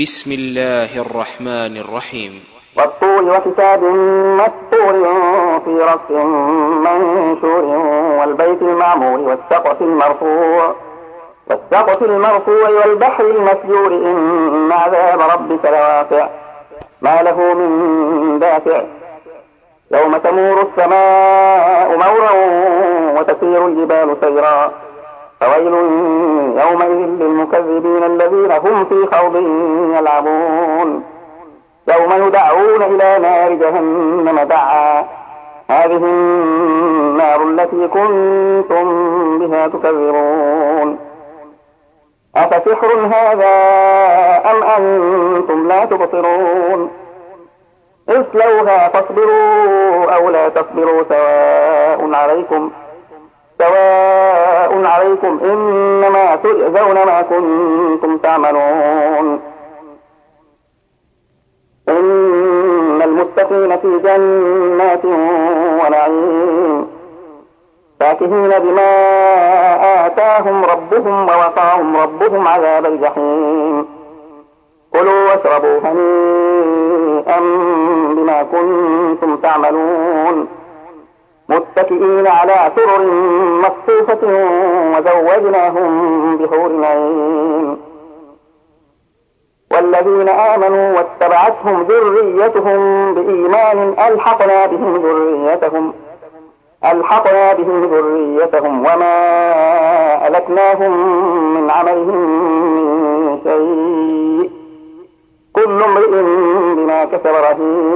بسم الله الرحمن الرحيم. والطور وكتاب مسطور في رق منشور والبيت المعمور والسقف المرفوع. والسقف المرفوع والبحر المسجور. إن عذاب ربك لواقع. ما له من دافع. يوم تمور السماء مورا وتسير الجبال سيرا. فويل للمكذبين الذين هم في خوض يلعبون. يوم يدعون إلى نار جهنم دعا. هذه النار التي كنتم بها تكذبون. أفسحر هذا أم أنتم لا تبصرون؟ اصلوها فاصبروا أو لا تصبروا سواء عليكم. سواء عليكم إنما تجزون ما كنتم تعملون إن المتقين في جنات ونعيم فاكهين بما آتاهم ربهم ووقاهم ربهم عذاب الجحيم كلوا واشربوا هنيئا بما كنتم تعملون متكئين على سرر مصفوفة وزوجناهم بحور عين والذين آمنوا واتبعتهم ذريتهم بإيمان ألحقنا بهم ذريتهم ألحقنا بهم ذريتهم وما ألكناهم من عملهم من شيء. كل امرئ بما كسب رهين.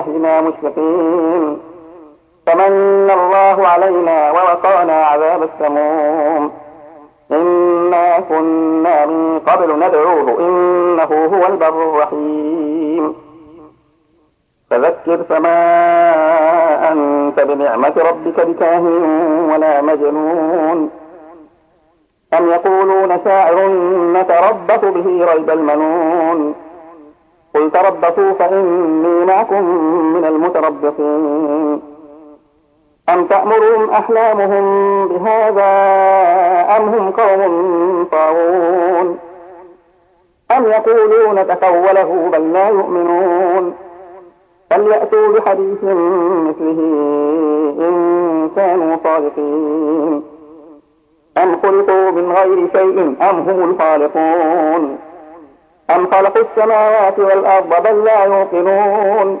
أهلنا مشفقين. فمن الله علينا ووقانا عذاب السموم. إنا كنا من قبل ندعوه إنه هو البر الرحيم. فذكر فما أنت بنعمة ربك بكاهن ولا مجنون. أم يقولون شاعر نتربص به ريب المنون. قل تربصوا المتربصين أم تأمرهم أحلامهم بهذا أم هم قوم طاغون؟ أم يقولون تقوله بل لا يؤمنون؟ فليأتوا بحديث مثله إن كانوا صادقين. أم خلقوا من غير شيء أم هم الخالقون؟ أم خلقوا السماوات والأرض بل لا يوقنون؟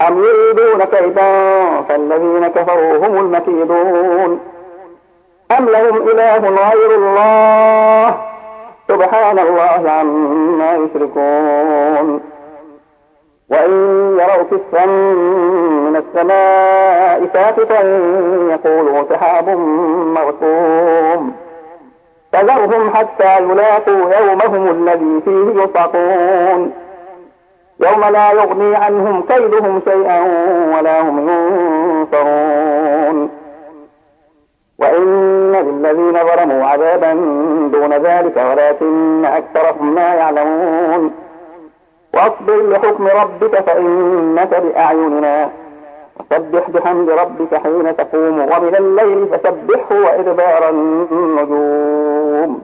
أم يريدون كيدا فالذين كفروا هم المكيدون. أم لهم إله غير الله؟ سبحان الله عما يشركون. وإن يروا كسفا من السماء ساقطا يقولوا سحاب مرسوم فذرهم حتى يلاقوا يومهم الذي فيه يصعقون يوم لا يغني عنهم كيدهم شيئا ولا هم ينصرون. وإن للذين ظلموا عذابا دون ذلك ولكن أكثرهم لا يعلمون. واصبر لحكم ربك فإنك بأعيننا. وسبح بحمد ربك حين تقوم ومن الليل فسبحه وإدبار النجوم.